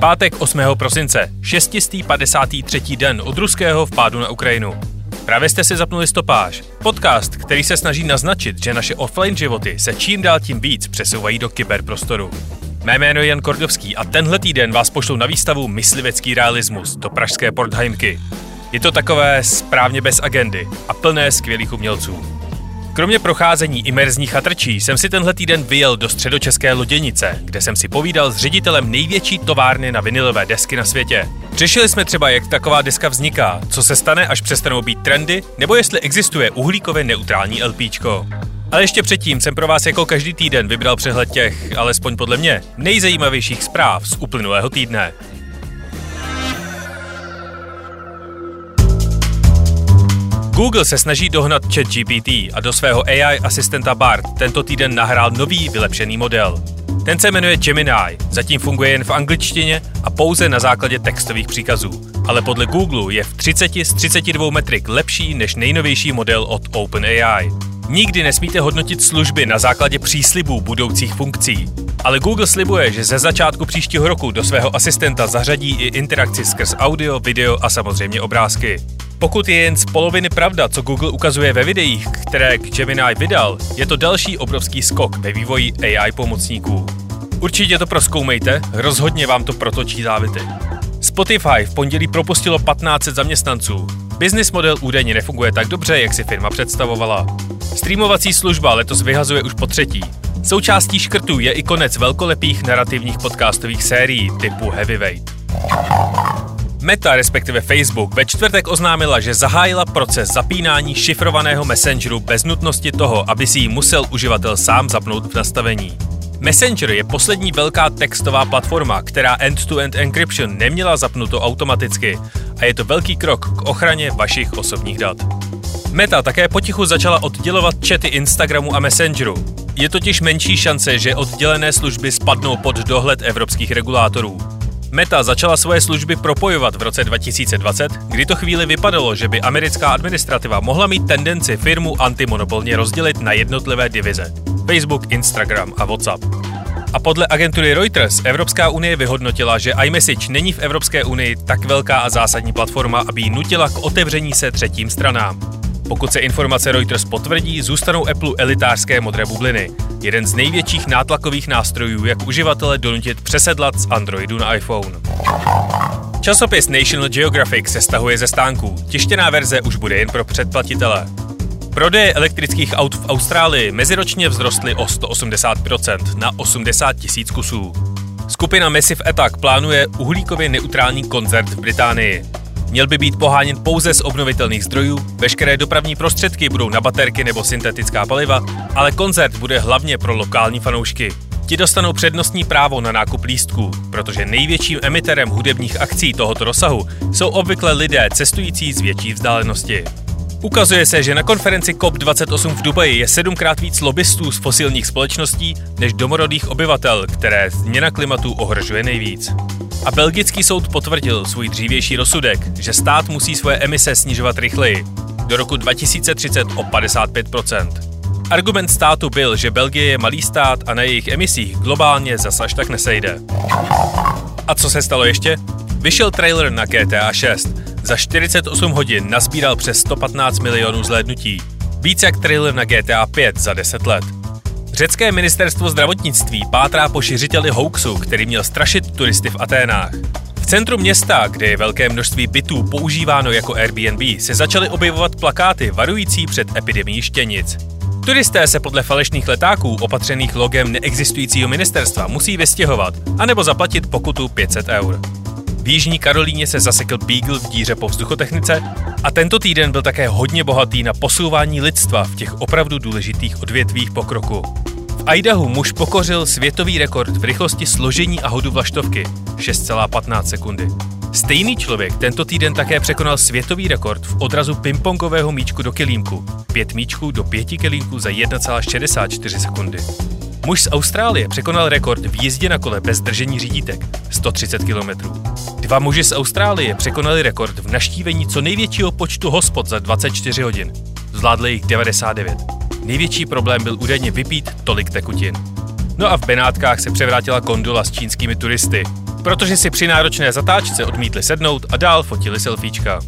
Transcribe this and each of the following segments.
Pátek 8. prosince, 653. den od ruského vpádu na Ukrajinu. Právě jste si zapnuli stopáž, podcast, který se snaží naznačit, že naše offline životy se čím dál tím víc přesouvají do kyberprostoru. Mé jméno je Jan Kordovský a tenhle týden vás pošlu na výstavu Myslivecký realismus do pražské Portheimky. Je to takové správně bez agendy a plné skvělých umělců. Kromě procházení imerzních chatrčí jsem si tenhle týden vyjel do středočeské Loděnice, kde jsem si povídal s ředitelem největší továrny na vinilové desky na světě. Řešili jsme třeba, jak taková deska vzniká, co se stane, až přestanou být trendy, nebo jestli existuje uhlíkově neutrální LPčko. Ale ještě předtím jsem pro vás jako každý týden vybral přehled těch, alespoň podle mě, nejzajímavějších zpráv z uplynulého týdne. Google se snaží dohnat ChatGPT a do svého AI asistenta BART tento týden nahrál nový vylepšený model. Ten se jmenuje Gemini, zatím funguje jen v angličtině a pouze na základě textových příkazů. Ale podle Google je v 30 z 32 metrik lepší než nejnovější model od OpenAI. Nikdy nesmíte hodnotit služby na základě příslibů budoucích funkcí. Ale Google slibuje, že ze začátku příštího roku do svého asistenta zařadí i interakci skrz audio, video a samozřejmě obrázky. Pokud je jen z poloviny pravda, co Google ukazuje ve videích, které Gemini vydal, je to další obrovský skok ve vývoji AI pomocníků. Určitě to proskoumejte, rozhodně vám to protočí závity. Spotify v pondělí propustilo 15 zaměstnanců. Business model údajně nefunguje tak dobře, jak si firma představovala. Streamovací služba letos vyhazuje už po třetí. Součástí škrtů je i konec velkolepých narrativních podcastových sérií typu Heavyweight. Meta, respektive Facebook, ve čtvrtek oznámila, že zahájila proces zapínání šifrovaného messengeru bez nutnosti toho, aby si ji musel uživatel sám zapnout v nastavení. Messenger je poslední velká textová platforma, která end-to-end encryption neměla zapnuto automaticky a je to velký krok k ochraně vašich osobních dat. Meta také potichu začala oddělovat chaty Instagramu a Messengeru. Je totiž menší šance, že oddělené služby spadnou pod dohled evropských regulátorů. Meta začala svoje služby propojovat v roce 2020, kdy to chvíli vypadalo, že by americká administrativa mohla mít tendenci firmu antimonopolně rozdělit na jednotlivé divize. Facebook, Instagram a WhatsApp. A podle agentury Reuters Evropská unie vyhodnotila, že iMessage není v Evropské unii tak velká a zásadní platforma, aby ji nutila k otevření se třetím stranám. Pokud se informace Reuters potvrdí, zůstanou Apple elitářské modré bubliny. Jeden z největších nátlakových nástrojů, jak uživatele donutit přesedlat z Androidu na iPhone. Časopis National Geographic se stahuje ze stánků. Tištěná verze už bude jen pro předplatitele. Prodeje elektrických aut v Austrálii meziročně vzrostly o 180% na 80 tisíc kusů. Skupina Massive Attack plánuje uhlíkově neutrální koncert v Británii. Měl by být poháněn pouze z obnovitelných zdrojů, veškeré dopravní prostředky budou na baterky nebo syntetická paliva, ale koncert bude hlavně pro lokální fanoušky. Ti dostanou přednostní právo na nákup lístků, protože největším emiterem hudebních akcí tohoto rozsahu jsou obvykle lidé cestující z větší vzdálenosti. Ukazuje se, že na konferenci COP28 v Dubaji je sedmkrát víc lobbystů z fosilních společností než domorodých obyvatel, které změna klimatu ohrožuje nejvíc. A belgický soud potvrdil svůj dřívější rozsudek, že stát musí svoje emise snižovat rychleji, do roku 2030 o 55% Argument státu byl, že Belgie je malý stát a na jejich emisích globálně zas až tak nesejde. A co se stalo ještě? Vyšel trailer na GTA 6. Za 48 hodin nazbíral přes 115 milionů zhlédnutí. Víc jak trailer na GTA 5 za 10 let. Řecké ministerstvo zdravotnictví pátrá po šiřiteli hoaxu, který měl strašit turisty v Aténách. V centru města, kde je velké množství bytů používáno jako Airbnb, se začaly objevovat plakáty varující před epidemií štěnic. Turisté se podle falešných letáků opatřených logem neexistujícího ministerstva musí vystěhovat, anebo zaplatit pokutu 500 eur. V Jižní Karolíně se zasekl Beagle v díře po vzduchotechnice a tento týden byl také hodně bohatý na posouvání lidstva v těch opravdu důležitých odvětvích pokroku. V Idahu muž pokořil světový rekord v rychlosti složení a hodu vlaštovky 6,15 sekundy. Stejný člověk tento týden také překonal světový rekord v odrazu pingpongového míčku do kelímku. Pět míčků do pěti kelímků za 1,64 sekundy. Muž z Austrálie překonal rekord v jízdě na kole bez držení řídítek 130 km. Dva muži z Austrálie překonali rekord v naštívení co největšího počtu hospod za 24 hodin. Zvládli jich 99. Největší problém byl údajně vypít tolik tekutin. No a v Benátkách se převrátila kondola s čínskými turisty. protože si při náročné zatáčce odmítli sednout a dál fotili selfiečka.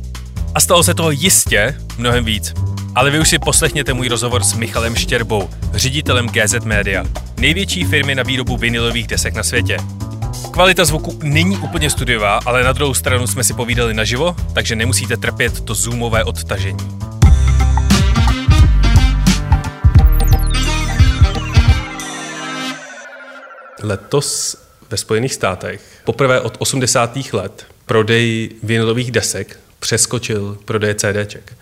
A stalo se toho jistě mnohem víc. Ale vy už si poslechněte můj rozhovor s Michalem Štěrbou, ředitelem GZ Media, největší firmy na výrobu vinilových desek na světě. Kvalita zvuku není úplně studiová, ale na druhou stranu jsme si povídali naživo, takže nemusíte trpět to zoomové odtažení. Letos ve Spojených státech poprvé od 80. let prodej vinilových desek přeskočil prodej CDček.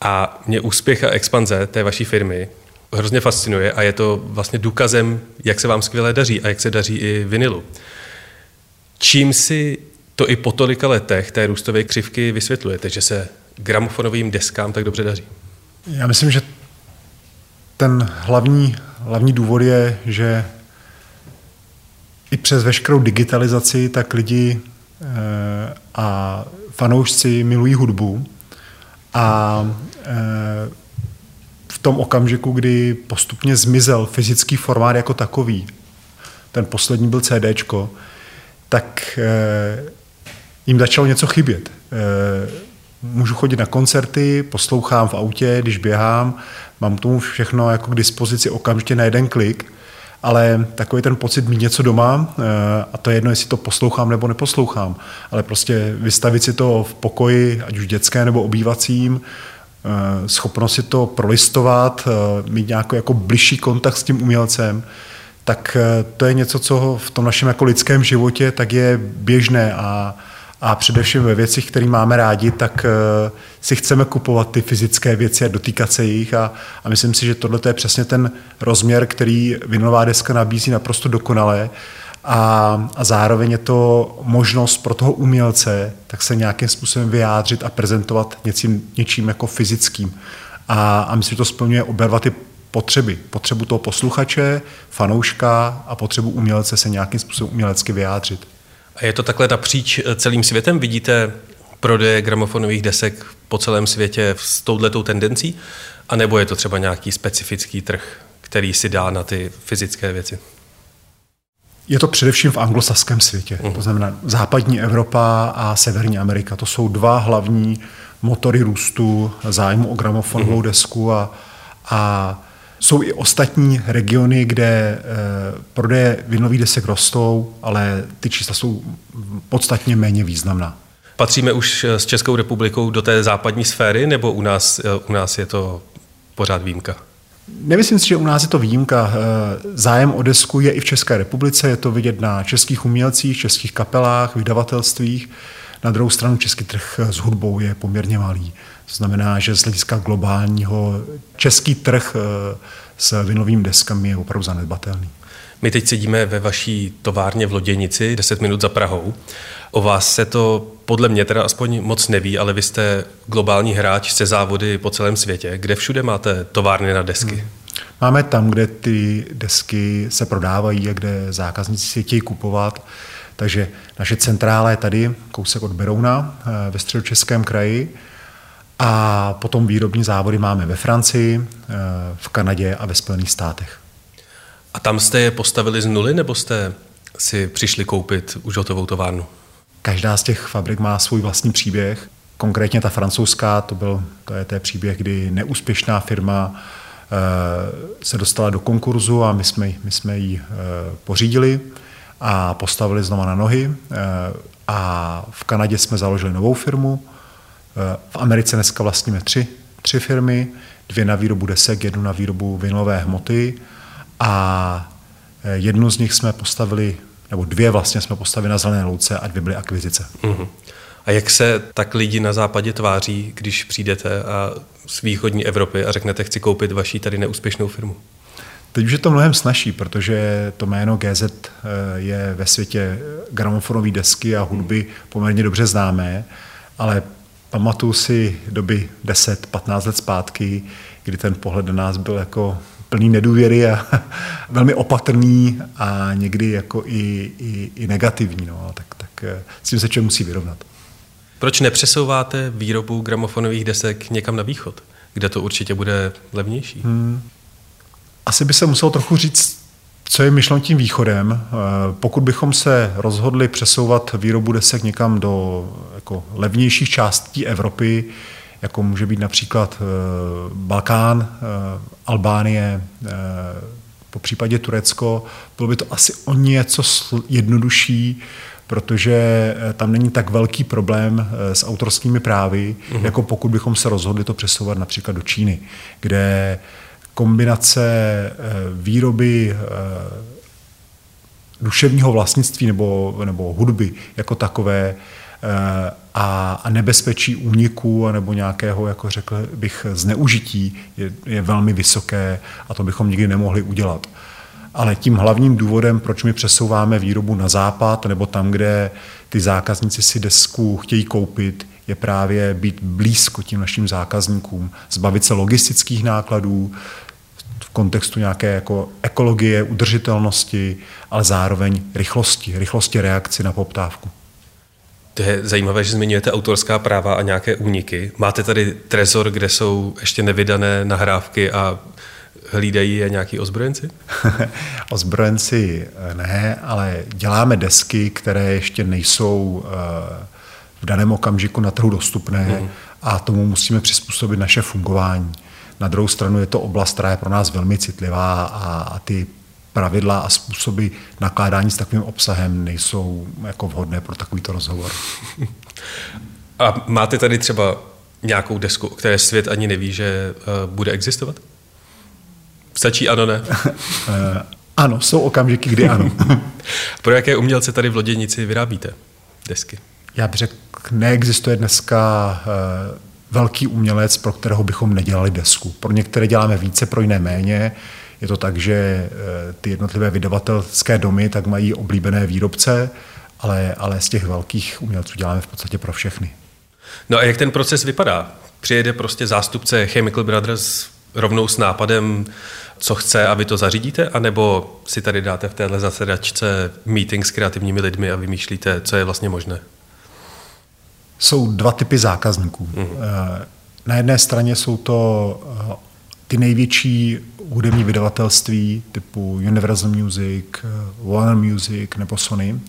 A mě úspěch a expanze té vaší firmy hrozně fascinuje a je to vlastně důkazem, jak se vám skvěle daří a jak se daří i vinilu. Čím si to i po tolika letech té růstové křivky vysvětlujete, že se gramofonovým deskám tak dobře daří? Já myslím, že ten hlavní, hlavní důvod je, že i přes veškerou digitalizaci, tak lidi e, a fanoušci milují hudbu a v tom okamžiku, kdy postupně zmizel fyzický formát jako takový, ten poslední byl CDčko, tak e, jim začalo něco chybět. Můžu chodit na koncerty, poslouchám v autě, když běhám, mám tomu všechno jako k dispozici okamžitě na jeden klik, ale takový ten pocit mít něco doma, eh, a to je jedno, jestli to poslouchám nebo neposlouchám, ale prostě vystavit si to v pokoji, ať už dětské nebo obývacím, eh, schopnost si to prolistovat, eh, mít nějaký jako bližší kontakt s tím umělcem, tak to je něco, co v tom našem jako lidském životě tak je běžné a, a především ve věcích, které máme rádi, tak si chceme kupovat ty fyzické věci a dotýkat se jich a, a myslím si, že tohle je přesně ten rozměr, který vinová deska nabízí naprosto dokonale a, a zároveň je to možnost pro toho umělce tak se nějakým způsobem vyjádřit a prezentovat něčím, něčím jako fyzickým. A, a myslím, že to splňuje oba dva ty potřeby. Potřebu toho posluchače, fanouška a potřebu umělce se nějakým způsobem umělecky vyjádřit. A je to takhle napříč eh, celým světem? Vidíte prodeje gramofonových desek po celém světě s touhletou tendencí? A nebo je to třeba nějaký specifický trh, který si dá na ty fyzické věci? Je to především v anglosaském světě, uh-huh. to znamená západní Evropa a severní Amerika. To jsou dva hlavní motory růstu zájmu o gramofonovou uh-huh. desku a, a jsou i ostatní regiony, kde eh, prodeje vinových desek rostou, ale ty čísla jsou podstatně méně významná. Patříme už s Českou republikou do té západní sféry, nebo u nás, eh, u nás je to pořád výjimka? Nemyslím si, že u nás je to výjimka. Eh, zájem o desku je i v České republice, je to vidět na českých umělcích, českých kapelách, vydavatelstvích. Na druhou stranu český trh s hudbou je poměrně malý. To znamená, že z hlediska globálního český trh eh, s vinovými deskami je opravdu zanedbatelný. My teď sedíme ve vaší továrně v Loděnici, 10 minut za Prahou. O vás se to podle mě teda aspoň moc neví, ale vy jste globální hráč se závody po celém světě. Kde všude máte továrny na desky? Hmm. Máme tam, kde ty desky se prodávají a kde zákazníci si chtějí kupovat. Takže naše centrála je tady, kousek od Berouna eh, ve středočeském kraji. A potom výrobní závody máme ve Francii, eh, v Kanadě a ve Spojených státech. A tam jste je postavili z nuly, nebo jste si přišli koupit už hotovou továrnu? Každá z těch fabrik má svůj vlastní příběh. Konkrétně ta francouzská, to, byl, to je ten příběh, kdy neúspěšná firma e, se dostala do konkurzu a my jsme, my jsme ji e, pořídili a postavili znova na nohy. E, a v Kanadě jsme založili novou firmu, v Americe dneska vlastníme tři, tři firmy, dvě na výrobu desek, jednu na výrobu vinilové hmoty a eh, jednu z nich jsme postavili, nebo dvě vlastně jsme postavili na Zelené louce a dvě byly akvizice. Uh-huh. A jak se tak lidi na západě tváří, když přijdete a z východní Evropy a řeknete, chci koupit vaší tady neúspěšnou firmu? Teď už je to mnohem snažší, protože to jméno GZ eh, je ve světě gramofonové desky a hudby poměrně dobře známé, ale Pamatuju si doby 10-15 let zpátky, kdy ten pohled na nás byl jako plný nedůvěry a velmi opatrný a někdy jako i, i, i negativní. No. Tak, tak eh, s tím se člověk musí vyrovnat. Proč nepřesouváte výrobu gramofonových desek někam na východ, kde to určitě bude levnější? Hmm. Asi by se muselo trochu říct, Co je myšleno tím východem? Pokud bychom se rozhodli přesouvat výrobu desek někam do jako levnějších částí Evropy, jako může být například Balkán, Albánie, po případě Turecko, bylo by to asi o něco jednodušší, protože eh, tam není tak velký problém eh, s autorskými právy, uh-huh. jako pokud bychom se rozhodli to přesouvat například do Číny, kde kombinace eh, výroby duševního vlastnictví nebo, nebo hudby jako takové a, a nebezpečí úniku nebo nějakého, jako řekl bych, zneužití je, je velmi vysoké a to bychom nikdy nemohli udělat. Ale tím hlavním důvodem, proč my přesouváme výrobu na západ nebo tam, kde ty zákazníci si desku chtějí koupit, je právě být blízko tím našim zákazníkům, zbavit se logistických nákladů, v kontextu nějaké jako ekologie, udržitelnosti, ale zároveň rychlosti, rychlosti reakci na poptávku. To je zajímavé, že zmiňujete autorská práva a nějaké úniky. Máte tady trezor, kde jsou ještě nevydané nahrávky a hlídají je nějaký ozbrojenci? ozbrojenci eh, ne, ale děláme desky, které ještě nejsou eh, v daném okamžiku na trhu dostupné mm. a tomu musíme přizpůsobit naše fungování. Na druhou stranu je to oblast, která je pro nás velmi citlivá a, a ty pravidla a způsoby nakládání s takovým obsahem nejsou jako vhodné pro takovýto rozhovor. A máte tady třeba nějakou desku, o které svět ani neví, že uh, bude existovat? Stačí ano, ne? Eh, ano, jsou okamžiky, kdy ano. pro jaké umělce tady v Loděnici vyrábíte desky? Já bych řekl, neexistuje dneska uh, velký umělec, pro kterého bychom nedělali desku. Pro některé děláme více, pro jiné méně. Je to tak, že eh, ty jednotlivé vydavatelské domy tak mají oblíbené výrobce, ale, ale z těch velkých umělců děláme v podstatě pro všechny. No a jak ten proces vypadá? Přijede prostě zástupce Chemical Brothers rovnou s nápadem, co chce a vy to zařídíte, anebo si tady dáte v téhle zasedačce meeting s kreativními lidmi a vymýšlíte, co je vlastně možné? Jsou dva typy zákazníků. Mm-hmm. Na jedné straně jsou to eh, ty největší hudební vydavatelství typu Universal Music, Warner Music nebo Sony,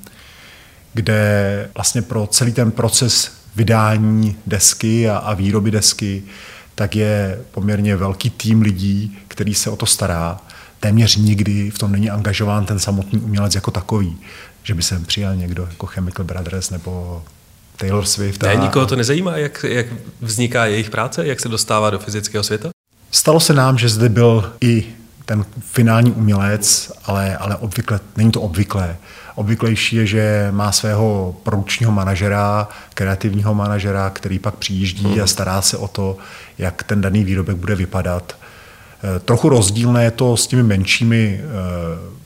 kde vlastně pro celý ten proces vydání desky a, a výroby desky, tak je poměrně velký tým lidí, který se o to stará. Téměř nikdy v tom není angažován ten samotný umělec jako takový, že by sem přijel někdo jako Chemical Brothers nebo Taylor Swift. Ne, a... nikoho to nezajímá, jak, jak vzniká jejich práce, jak se dostává do fyzického světa? Stalo se nám, že zde byl i ten finální umělec, ale, ale obvykle, není to obvyklé. Obvyklejší je, že má svého produkčního manažera, kreativního manažera, který pak přijíždí a stará se o to, jak ten daný výrobek bude vypadat. Eh, trochu rozdílné je to s těmi menšími eh,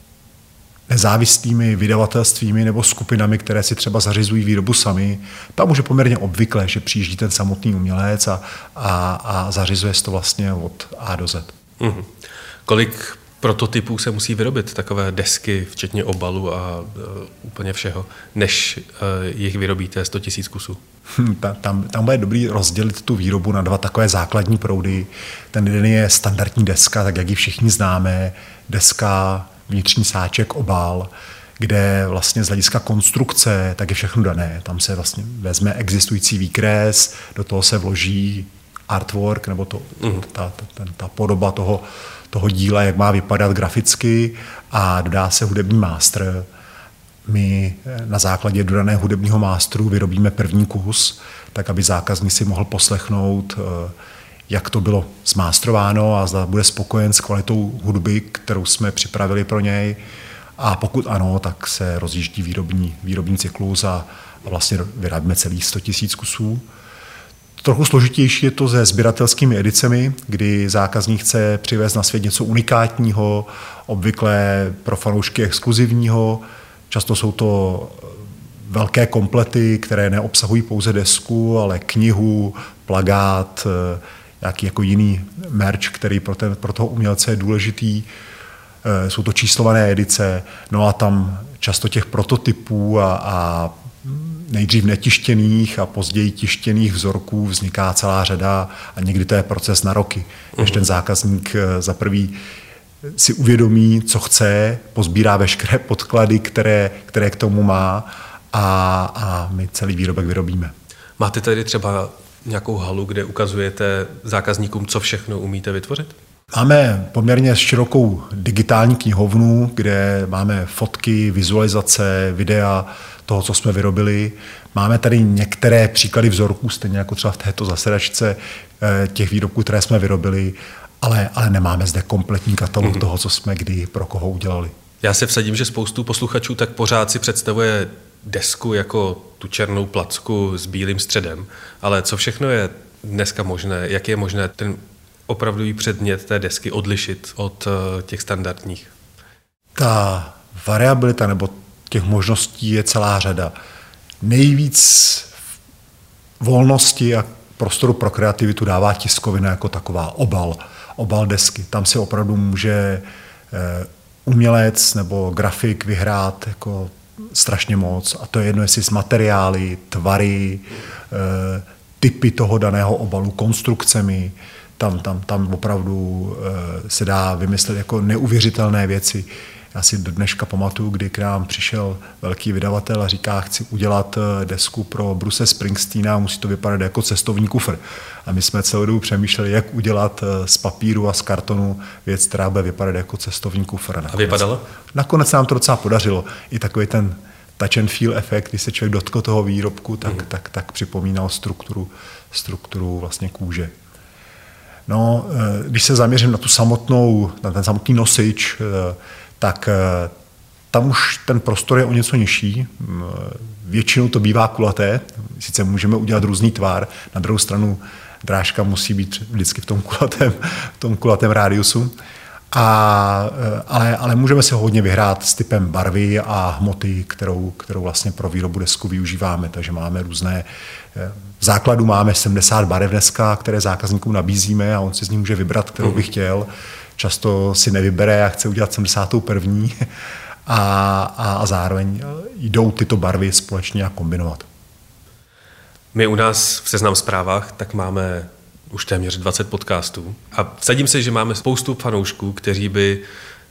nezávislými vydavatelstvími nebo skupinami, které si třeba zařizují výrobu sami. Tam už je poměrně obvyklé, že přijíždí ten samotný umělec a, a, a zařizuje se to vlastně od A do Z. Mm-hmm. Kolik prototypů se musí vyrobit, takové desky, včetně obalu a uh, úplně všeho, než uh, jich vyrobíte 100 000 kusů? Hm, tam, tam bude dobrý rozdělit tu výrobu na dva takové základní proudy. Ten jeden je standardní deska, tak jak ji všichni známe, deska vnitřní sáček, obal, kde vlastně z hlediska konstrukce tak je všechno dané. Tam se vlastně vezme existující výkres, do toho se vloží artwork, nebo to, uh-huh. ta, ta, ta podoba toho, toho díla, jak má vypadat graficky a dodá se hudební mástr. My na základě dodaného hudebního mástru vyrobíme první kus, tak aby zákazník si mohl poslechnout uh, jak to bylo zmástrováno a zda bude spokojen s kvalitou hudby, kterou jsme připravili pro něj. A pokud ano, tak se rozjíždí výrobní, výrobní cyklus a, a vlastně vyrábíme celých 100 000 kusů. Trochu složitější je to se sběratelskými edicemi, kdy zákazník chce přivést na svět něco unikátního, obvykle pro fanoušky exkluzivního. Často jsou to velké komplety, které neobsahují pouze desku, ale knihu, plagát, nějaký jako jiný merch, který pro, ten, pro toho umělce je důležitý. Eh, jsou to číslované edice, no a tam často těch prototypů a, a nejdřív netištěných a později tištěných vzorků vzniká celá řada a někdy to je proces na roky, než ten zákazník eh, za prvý si uvědomí, co chce, pozbírá veškeré podklady, které, které k tomu má a, a my celý výrobek vyrobíme. Máte tady třeba nějakou halu, kde ukazujete zákazníkům, co všechno umíte vytvořit? Máme poměrně širokou digitální knihovnu, kde máme fotky, vizualizace, videa toho, co jsme vyrobili. Máme tady některé příklady vzorků, stejně jako třeba v této zasedačce eh, těch výrobků, které jsme vyrobili, ale, ale nemáme zde kompletní katalog mm-hmm. toho, co jsme kdy pro koho udělali. Já se vsadím, že spoustu posluchačů tak pořád si představuje desku jako tu černou placku s bílým středem, ale co všechno je dneska možné, jak je možné ten opravdový předmět té desky odlišit od eh, těch standardních? Ta variabilita nebo těch možností je celá řada. Nejvíc volnosti a prostoru pro kreativitu dává tiskovina jako taková obal, obal desky. Tam si opravdu může eh, umělec nebo grafik vyhrát jako strašně moc. A to je jedno, jestli s materiály, tvary, eh, typy toho daného obalu, konstrukcemi. Tam, tam, tam opravdu eh, se dá vymyslet jako neuvěřitelné věci. Já si do dneška pamatuju, kdy k nám přišel velký vydavatel a říká, chci udělat eh, desku pro Bruse Springsteena a musí to vypadat jako cestovní kufr. A my jsme celou dobu přemýšleli, jak udělat eh, z papíru a z kartonu věc, která bude vypadat jako cestovní kufr. Nakonec, a vypadalo? Nakonec nám to docela podařilo. I takový ten touch and feel efekt, když se člověk dotkl toho výrobku, tak, mm. tak, tak připomínal strukturu, strukturu vlastně kůže. No, eh, když se zaměřím na tu samotnou, na ten samotný nosič, tak eh, tam už ten prostor je o něco nižší. Většinou to bývá kulaté, sice můžeme udělat různý tvar, na druhou stranu drážka musí být vždycky v tom kulatém, v tom kulatém rádiusu. A, eh, ale, ale můžeme si hodně vyhrát s typem barvy a hmoty, kterou, kterou vlastně pro výrobu desku využíváme. Takže máme různé eh, v základu máme 70 barev dneska, které zákazníkům nabízíme a on si z ní může vybrat, kterou by chtěl často si nevybere a chce udělat 71. A, a, a zároveň jdou tyto barvy společně a kombinovat. My u nás v Seznam zprávách tak máme už téměř 20 podcastů a vsadím se, že máme spoustu fanoušků, kteří by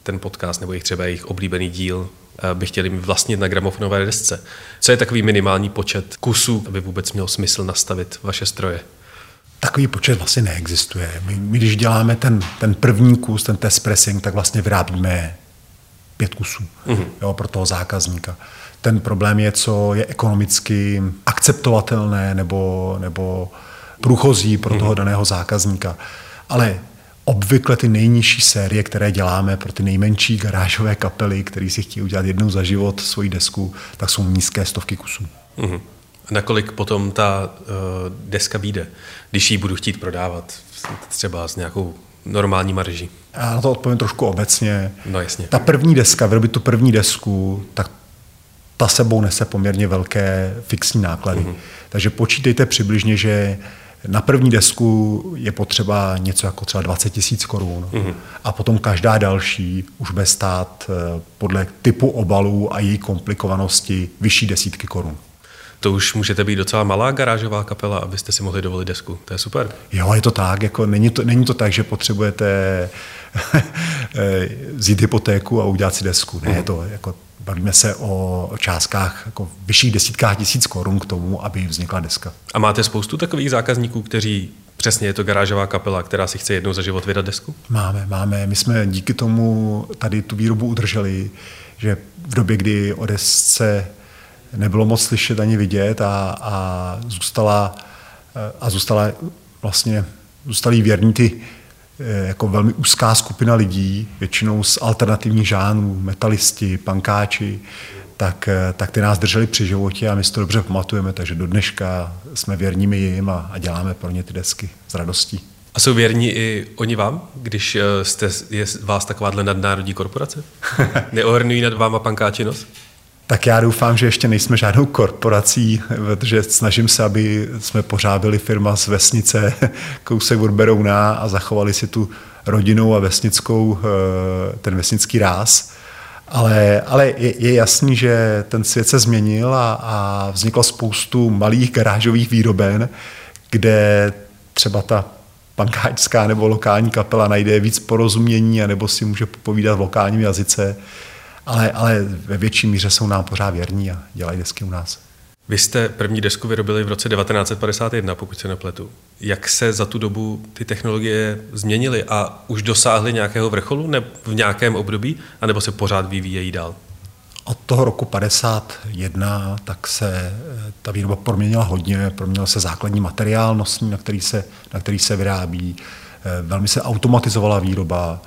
ten podcast nebo jejich třeba jejich oblíbený díl eh, by chtěli mít vlastnit na gramofonové desce. Co je takový minimální počet kusů, aby vůbec měl smysl nastavit vaše stroje? Takový počet vlastně neexistuje. My, my když děláme ten, ten první kus, ten test pressing, tak vlastně vyrábíme pět kusů mm-hmm. jo, pro toho zákazníka. Ten problém je, co je ekonomicky akceptovatelné nebo, nebo průchozí pro mm-hmm. toho daného zákazníka. Ale obvykle ty nejnižší série, které děláme pro ty nejmenší garážové kapely, které si chtějí udělat jednou za život svoji desku, tak jsou nízké stovky kusů. Mm-hmm. Nakolik potom ta uh, deska vyjde, když ji budu chtít prodávat třeba s nějakou normální marží? Já na to odpovím trošku obecně. No jasně. Ta první deska, vyrobit tu první desku, tak ta sebou nese poměrně velké fixní náklady. Mm-hmm. Takže počítejte přibližně, že na první desku je potřeba něco jako třeba 20 tisíc korun mm-hmm. a potom každá další už bude stát eh, podle typu obalů a její komplikovanosti vyšší desítky korun to už můžete být docela malá garážová kapela, abyste si mohli dovolit desku. To je super. Jo, je to tak. Jako není, to, není to tak, že potřebujete vzít hypotéku a udělat si desku. Ne, uh-huh. to jako, bavíme se o částkách jako vyšších desítkách tisíc korun k tomu, aby vznikla deska. A máte spoustu takových zákazníků, kteří Přesně je to garážová kapela, která si chce jednou za život vydat desku? Máme, máme. My jsme díky tomu tady tu výrobu udrželi, že v době, kdy o desce nebylo moc slyšet ani vidět a, a zůstala, a zůstala vlastně, zůstali věrní ty eh, jako velmi úzká skupina lidí, většinou z alternativních žánrů, metalisti, pankáči, tak, eh, tak ty nás drželi při životě a my si to dobře pamatujeme, takže do dneška jsme věrními jim a, a děláme pro ně ty desky s radostí. A jsou věrní i oni vám, když eh, jste, je vás takováhle nadnárodní korporace? Neohrnují nad váma pankáči nos? Tak já doufám, že ještě nejsme žádnou korporací, protože snažím se, aby jsme pořád byli firma z vesnice, kousek od Berouna a zachovali si tu rodinou a vesnickou, eh, ten vesnický ráz. Ale, ale je, je jasný, že ten svět se změnil a, a vzniklo spoustu malých garážových výroben, kde třeba ta pankáčská nebo lokální kapela najde víc porozumění, anebo si může povídat v lokálním jazyce, ale, ale ve větší míře jsou nám pořád věrní a dělají desky u nás. Vy jste první desku vyrobili v roce 1951, pokud se nepletu. Jak se za tu dobu ty technologie změnily a už dosáhly nějakého vrcholu ne v nějakém období, anebo se pořád vyvíjejí dál? Od toho roku 51 tak se eh, ta výroba proměnila hodně, proměnil se základní materiál nosní, na který se, na který se vyrábí, eh, velmi se automatizovala výroba,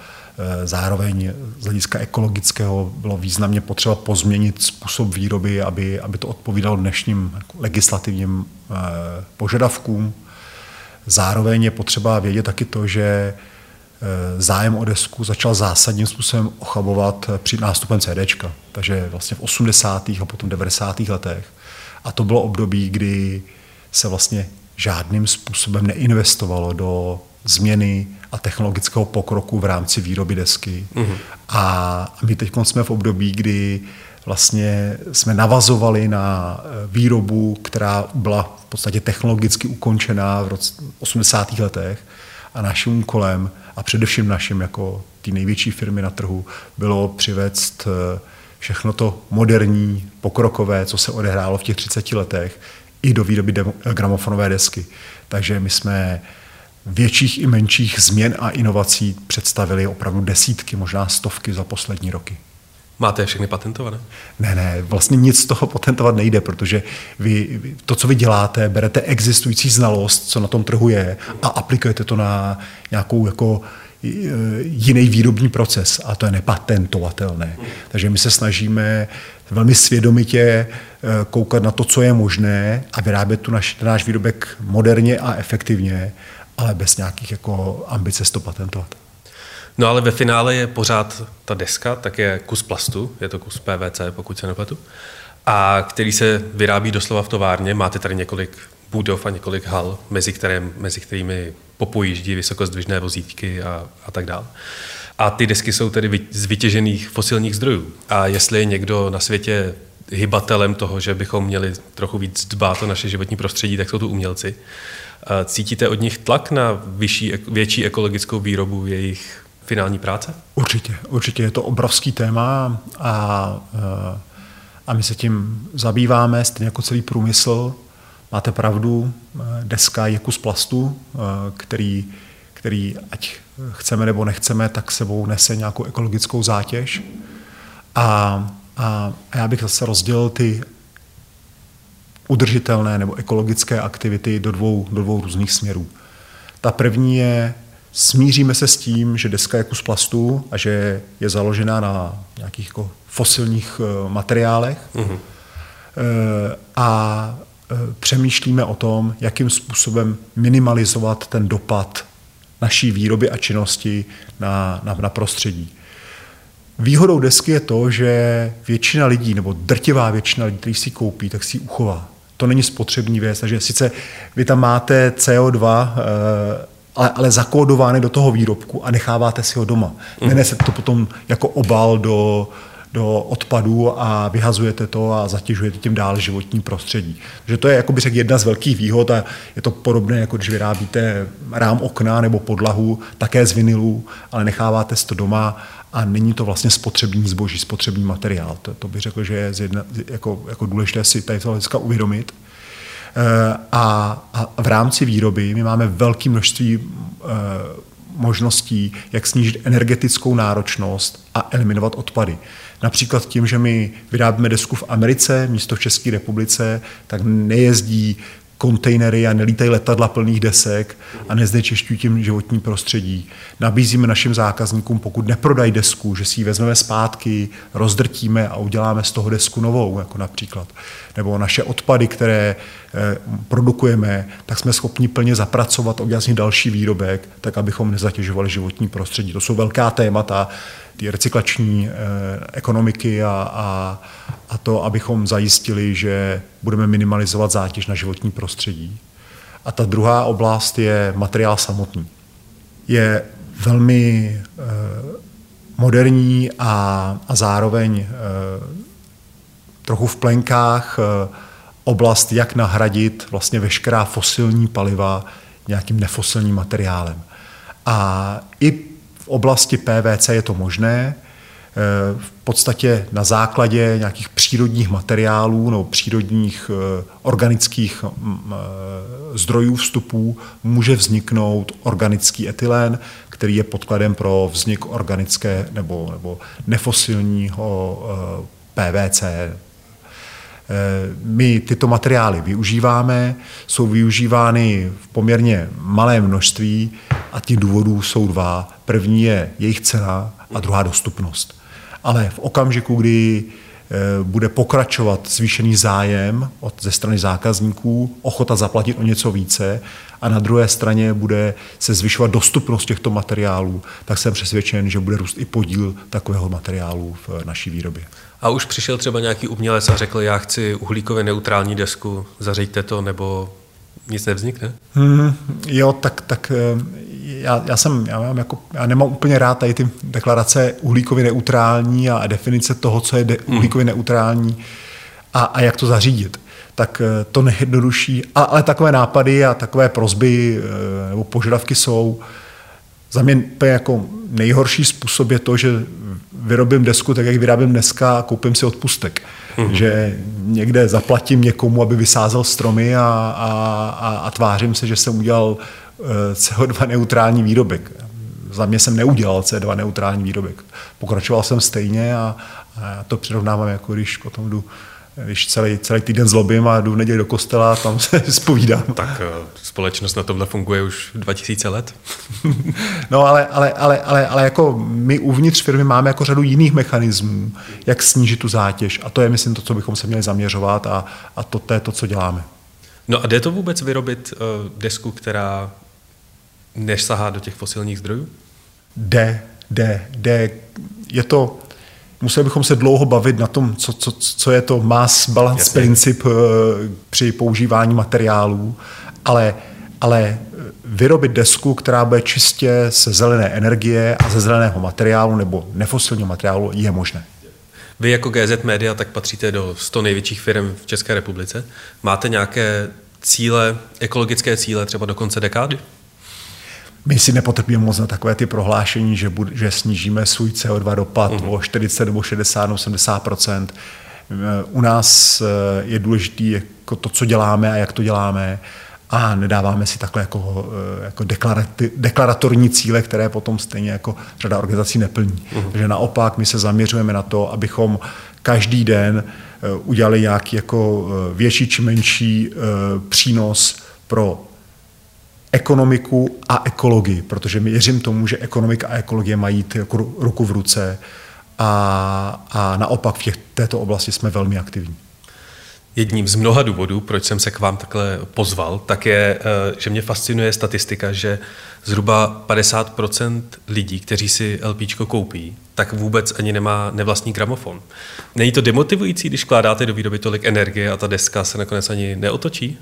zároveň z hlediska ekologického bylo významně potřeba pozměnit způsob výroby, aby, aby to odpovídalo dnešním legislativním požadavkům. Zároveň je potřeba vědět taky to, že Eh, zájem o desku začal zásadním způsobem ochabovat eh, při nástupem CD. Takže vlastně v 80. a potom 90. letech. A to bylo období, kdy se vlastně žádným způsobem neinvestovalo do změny a technologického pokroku v rámci výroby desky. Mm-hmm. A my teď jsme v období, kdy vlastně jsme navazovali na eh, výrobu, která byla v podstatě technologicky ukončená v roce 80. letech a naším úkolem a především naším jako ty největší firmy na trhu bylo přivést eh, všechno to moderní, pokrokové, co se odehrálo v těch 30 letech, i do výroby gramofonové desky. Takže my jsme větších i menších změn a inovací představili opravdu desítky, možná stovky za poslední roky. Máte všechny patentované? Ne, ne, vlastně nic z toho patentovat nejde, protože vy, to, co vy děláte, berete existující znalost, co na tom trhu je a aplikujete to na nějakou jako e, jiný výrobní proces a to je nepatentovatelné. Takže my se snažíme velmi svědomitě e, koukat na to, co je možné a vyrábět tu naš, náš výrobek moderně a efektivně, ale bez nějakých jako ambice to patentovat. No ale ve finále je pořád ta deska, tak je kus plastu, je to kus PVC, pokud se nepletu, a který se vyrábí doslova v továrně. Máte tady několik budov a několik hal, mezi, které, mezi kterými popojíždí vysokozdvižné vozítky a, a tak dále. A ty desky jsou tedy z vytěžených fosilních zdrojů. A jestli je někdo na světě hybatelem toho, že bychom měli trochu víc dbát o naše životní prostředí, tak jsou to umělci. Cítíte od nich tlak na vyšší, větší ekologickou výrobu jejich finální práce? Určitě, určitě je to obrovský téma a, eh, a my se tím zabýváme, stejně jako celý průmysl. Máte pravdu, eh, deska je kus plastu, eh, který, který ať chceme nebo nechceme, tak sebou nese nějakou ekologickou zátěž. A, a já bych zase rozdělil ty udržitelné nebo ekologické aktivity do dvou, do dvou různých směrů. Ta první je smíříme se s tím, že deska je kus plastu a že je založená na nějakých jako fosilních eh, materiálech uh-huh. a eh, přemýšlíme o tom, jakým způsobem minimalizovat ten dopad naší výroby a činnosti na, na, na prostředí. Výhodou desky je to, že většina lidí, nebo drtivá většina lidí, kteří si koupí, tak si ji uchová. To není spotřební věc, takže sice vy tam máte CO2 ale, ale zakódovány do toho výrobku a necháváte si ho doma. Mm. Nenesete to potom jako obal do, do odpadů a vyhazujete to a zatěžujete tím dál životní prostředí. Takže to je, jako by řekl, jedna z velkých výhod a je to podobné, jako když vyrábíte rám okna nebo podlahu, také z vinilů, ale necháváte to doma a není to vlastně spotřební zboží, spotřební materiál. To, to bych řekl, že je jedna, jako, jako důležité si tady to uvědomit. Eh, a, a v rámci výroby my máme velké množství eh, možností, jak snížit energetickou náročnost a eliminovat odpady. Například tím, že my vyrábíme desku v Americe místo v České republice, tak nejezdí kontejnery a nelítají letadla plných desek a neznečišťují tím životní prostředí. Nabízíme našim zákazníkům, pokud neprodají desku, že si ji vezmeme zpátky, rozdrtíme a uděláme z toho desku novou, jako například. Nebo naše odpady, které eh, produkujeme, tak jsme schopni plně zapracovat, udělat další výrobek, tak abychom nezatěžovali životní prostředí. To jsou velká témata, ty recyklační eh, ekonomiky a, a, a to, abychom zajistili, že budeme minimalizovat zátěž na životní prostředí. A ta druhá oblast je materiál samotný. Je velmi eh, moderní a, a zároveň eh, trochu v plenkách oblast, jak nahradit vlastně veškerá fosilní paliva nějakým nefosilním materiálem. A i v oblasti PVC je to možné, v podstatě na základě nějakých přírodních materiálů nebo přírodních eh, organických eh, zdrojů vstupů může vzniknout organický etylen, který je podkladem pro vznik organické nebo, nebo nefosilního PVC. My tyto materiály využíváme, jsou využívány v poměrně malém množství a těch důvodů jsou dva. První je jejich cena a druhá dostupnost ale v okamžiku, kdy eh, bude pokračovat zvýšený zájem od, ze strany zákazníků, ochota zaplatit o něco více a na druhé straně bude se zvyšovat dostupnost těchto materiálů, tak jsem přesvědčen, že bude růst i podíl takového materiálu v naší výrobě. A už přišel třeba nějaký umělec a řekl, já chci uhlíkově neutrální desku, zařiďte to, nebo nic nevznikne? Hmm, jo, tak, tak eh, já, já, jsem, já, mám jako, já nemám úplně rád tady ty deklarace uhlíkově neutrální a definice toho, co je de, hmm. uhlíkově neutrální a, a jak to zařídit. Tak eh, to nejjednodušší, ale, ale takové nápady a takové prozby eh, nebo požadavky jsou. Za mě jako nejhorší způsob je to, že vyrobím desku tak, jak vyrábím dneska a koupím si odpustek. Mm-hmm. Že někde zaplatím někomu, aby vysázel stromy a, a, a, a tvářím se, že jsem udělal Eh, CO2 neutrální výrobek. Za mě jsem neudělal CO2 neutrální výrobek. Pokračoval jsem stejně a, a to přirovnávám, jako když potom jdu když celý, celý týden zlobím a jdu v neděli do kostela a tam se zpovídám. Tak eh, společnost na tomhle funguje už 2000 let. no ale, ale, ale, ale, ale jako my uvnitř firmy máme jako řadu jiných mechanismů, jak snížit tu zátěž a to je myslím to, co bychom se měli zaměřovat a, a to, to je to, co děláme. No a jde to vůbec vyrobit uh, desku, která než sahá do těch fosilních zdrojů? Jde, jde, jde. Je to, museli bychom se dlouho bavit na tom, co, co, co je to mass balance Jasně. princip uh, při používání materiálů, ale, ale vyrobit desku, která bude čistě se zelené energie a ze zeleného materiálu nebo nefosilního materiálu, je možné. Vy jako GZ Media tak patříte do 100 největších firm v České republice. Máte nějaké cíle, ekologické cíle třeba do konce dekády? My si nepotrpíme moc na takové ty prohlášení, že, bud, že snížíme svůj CO2 dopad mm-hmm. o 40 nebo 60 nebo 70% U nás eh, je důležité jako to, co děláme a jak to děláme a nedáváme si takhle jako, eh, jako deklaratorní cíle, které potom stejně jako řada organizací neplní. Mm-hmm. Takže naopak my se zaměřujeme na to, abychom každý den eh, udělali nějaký jako větší či menší přínos pro ekonomiku a ekologii, protože věřím tomu, že ekonomika a ekologie mají jako ruku v ruce a, a naopak v těch, této oblasti jsme velmi aktivní. Jedním z mnoha důvodů, proč jsem se k vám takhle pozval, tak je, eh, že mě fascinuje statistika, že zhruba 50% lidí, kteří si LPčko koupí, tak vůbec ani nemá nevlastní gramofon. Není to demotivující, když vkládáte do výroby tolik energie a ta deska se nakonec ani neotočí?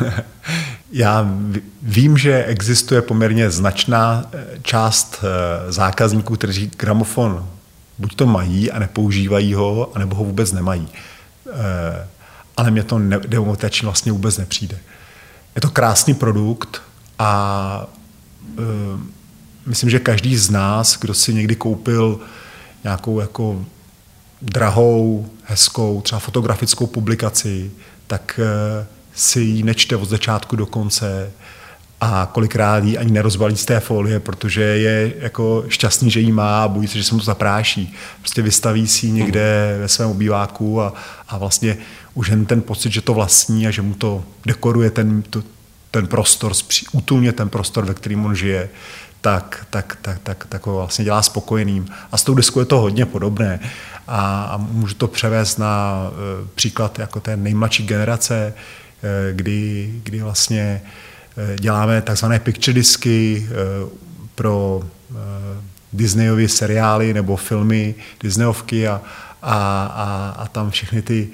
Já vím, že existuje poměrně značná eh, část eh, zákazníků, kteří gramofon buď to mají a nepoužívají ho, anebo ho vůbec nemají ale mě to demotivační vlastně vůbec nepřijde. Je to krásný produkt a myslím, že každý z nás, kdo si někdy koupil nějakou jako drahou, hezkou, třeba fotografickou publikaci, tak si ji nečte od začátku do konce a kolikrát ji ani nerozbalí z té folie, protože je jako šťastný, že ji má a bojí se, že se mu to zapráší. Prostě vystaví si ji někde ve svém obýváku a, a vlastně už jen ten pocit, že to vlastní a že mu to dekoruje ten, to, ten prostor, útulně ten prostor, ve kterém on žije, tak, tak, tak, tak, tak ho vlastně dělá spokojeným. A s tou deskou je to hodně podobné. A, a můžu to převést na uh, příklad jako té nejmladší generace, kdy, kdy vlastně uh, děláme takzvané picture disky uh, pro Disneyovy seriály nebo filmy, Disneyovky a, a, a, a tam všechny ty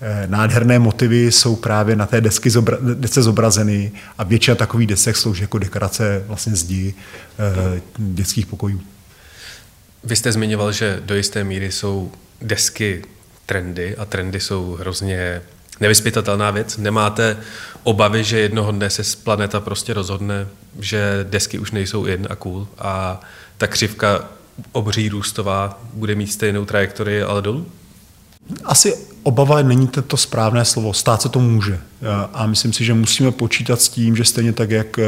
Eh, nádherné motivy jsou právě na té desky zobra, desce zobrazeny a většina takových desek slouží jako dekorace vlastně zdi eh, dětských pokojů. Vy jste zmiňoval, že do jisté míry jsou desky trendy a trendy jsou hrozně nevyspytatelná věc. Nemáte obavy, že jednoho dne se planeta prostě rozhodne, že desky už nejsou in a cool a ta křivka obří růstová bude mít stejnou trajektorii, ale dolů? Asi obava není to správné slovo. Stát se to může. A myslím si, že musíme počítat s tím, že stejně tak, jak eh,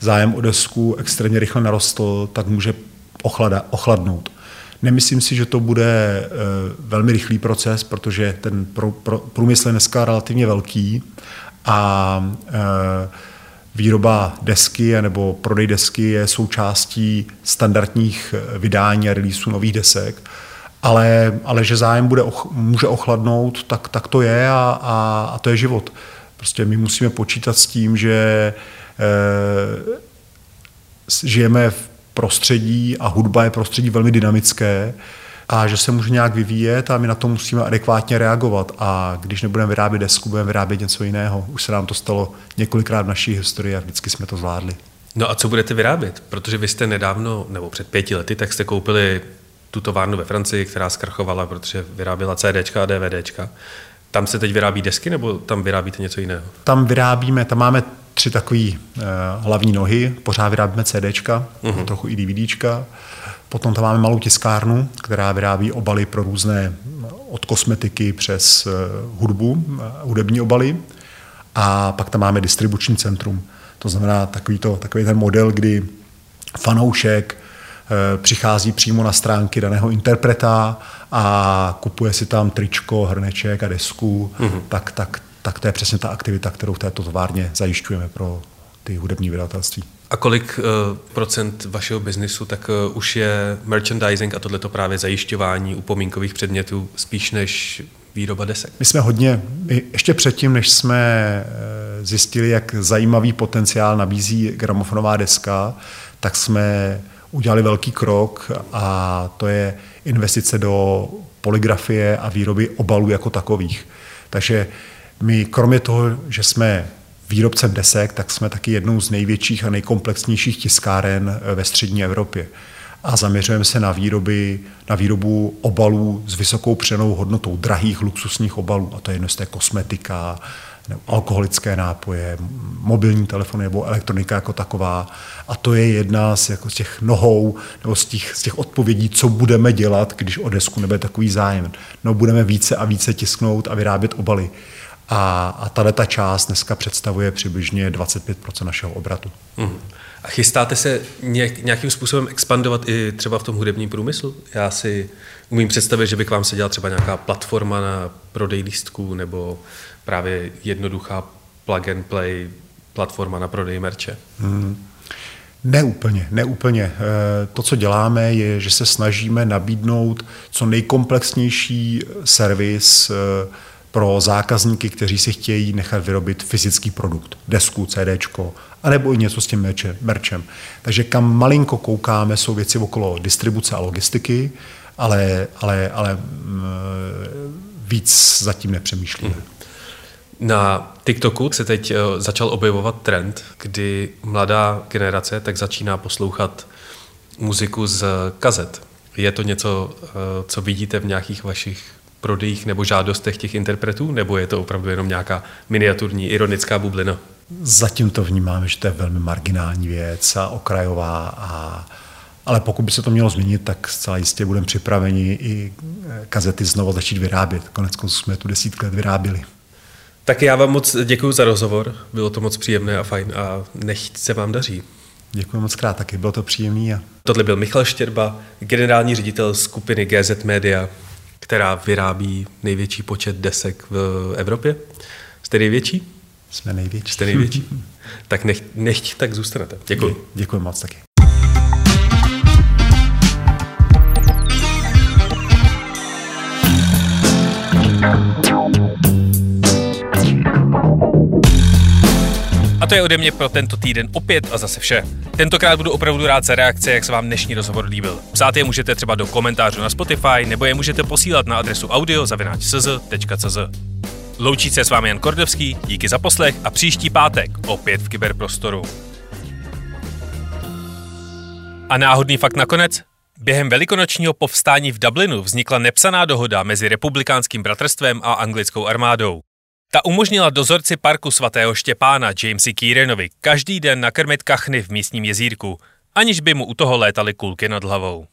zájem o desku extrémně rychle narostl, tak může ochlada, ochladnout. Nemyslím si, že to bude eh, velmi rychlý proces, protože ten průmysl je dneska relativně velký a eh, výroba desky nebo prodej desky je součástí standardních vydání a releaseů nových desek ale, ale že zájem bude, může ochladnout, tak, tak to je a, a, a to je život. Prostě my musíme počítat s tím, že e, žijeme v prostředí a hudba je prostředí velmi dynamické a že se může nějak vyvíjet a my na to musíme adekvátně reagovat. A když nebudeme vyrábět desku, budeme vyrábět něco jiného. Už se nám to stalo několikrát v naší historii a vždycky jsme to zvládli. No a co budete vyrábět? Protože vy jste nedávno, nebo před pěti lety, tak jste koupili tu továrnu ve Francii, která zkrachovala, protože vyráběla CDčka a DVDčka. Tam se teď vyrábí desky, nebo tam vyrábíte něco jiného? Tam vyrábíme, tam máme tři takové uh, hlavní nohy. Pořád vyrábíme CDčka, uh-huh. trochu i DVDčka. Potom tam máme malou tiskárnu, která vyrábí obaly pro různé, od kosmetiky přes uh, hudbu, uh, hudební obaly. A pak tam máme distribuční centrum. To znamená takový, to, takový ten model, kdy fanoušek Eh, přichází přímo na stránky daného interpreta a kupuje si tam tričko, hrneček a desku, mm-hmm. tak, tak, tak to je přesně ta aktivita, kterou v této továrně zajišťujeme pro ty hudební vydavatelství. A kolik uh, procent vašeho biznisu tak uh, už je merchandising a tohleto právě zajišťování upomínkových předmětů spíš než výroba desek? My jsme hodně, my ještě předtím, než jsme zjistili, jak zajímavý potenciál nabízí gramofonová deska, tak jsme udělali velký krok a to je investice do poligrafie a výroby obalů jako takových. Takže my kromě toho, že jsme výrobcem desek, tak jsme taky jednou z největších a nejkomplexnějších tiskáren ve střední Evropě. A zaměřujeme se na, výroby, na výrobu obalů s vysokou přenou hodnotou, drahých luxusních obalů. A to je jedno z té kosmetika, alkoholické nápoje, mobilní telefony nebo elektronika jako taková. A to je jedna z, jako z těch nohou nebo z těch, z těch odpovědí, co budeme dělat, když o desku nebude takový zájem. No budeme více a více tisknout a vyrábět obaly. A, a tahle ta část dneska představuje přibližně 25% našeho obratu. Mm. A chystáte se nějakým způsobem expandovat i třeba v tom hudebním průmyslu? Já si umím představit, že by k vám se dělala třeba nějaká platforma na prodej lístků nebo právě jednoduchá plug and play platforma na prodej merče? Hmm. Neúplně, neúplně. Eh, to, co děláme, je, že se snažíme nabídnout co nejkomplexnější servis eh, pro zákazníky, kteří si chtějí nechat vyrobit fyzický produkt, desku, CDčko, anebo i něco s tím merčem. Takže kam malinko koukáme, jsou věci okolo distribuce a logistiky, ale, ale, ale mm, víc zatím nepřemýšlíme. Hmm. Na TikToku se teď eh, začal objevovat trend, kdy mladá generace tak začíná poslouchat muziku z kazet. Je to něco, eh, co vidíte v nějakých vašich prodejích nebo žádostech těch interpretů, nebo je to opravdu jenom nějaká miniaturní, ironická bublina? Zatím to vnímáme, že to je velmi marginální věc a okrajová a ale pokud by se to mělo změnit, tak zcela jistě budeme připraveni i eh, kazety znovu začít vyrábět. Konec konců jsme tu desítky let vyráběli. Tak já vám moc děkuji za rozhovor, bylo to moc příjemné a fajn a nech se vám daří. Děkuji moc krát, taky bylo to příjemné. A... Tohle byl Michal Štěrba, generální ředitel skupiny GZ Media, která vyrábí největší počet desek v Evropě. Jste největší? Jsme největší. Jste největší. tak nech, nech tak zůstanete. Děkuji. Děkuji moc taky. A to je ode mě pro tento týden opět a zase vše. Tentokrát budu opravdu rád za reakce, jak se vám dnešní rozhovor líbil. Psát je můžete třeba do komentářů na Spotify, nebo je můžete posílat na adresu audio.cz.cz. Loučí se s vámi Jan Kordovský, díky za poslech a příští pátek opět v kyberprostoru. A náhodný fakt nakonec? Během velikonočního povstání v Dublinu vznikla nepsaná dohoda mezi republikánským bratrstvem a anglickou armádou. Ta umožnila dozorci parku svatého Štěpána Jamesi Kieranovi každý den nakrmit kachny v místním jezírku, aniž by mu u toho létaly kulky nad hlavou.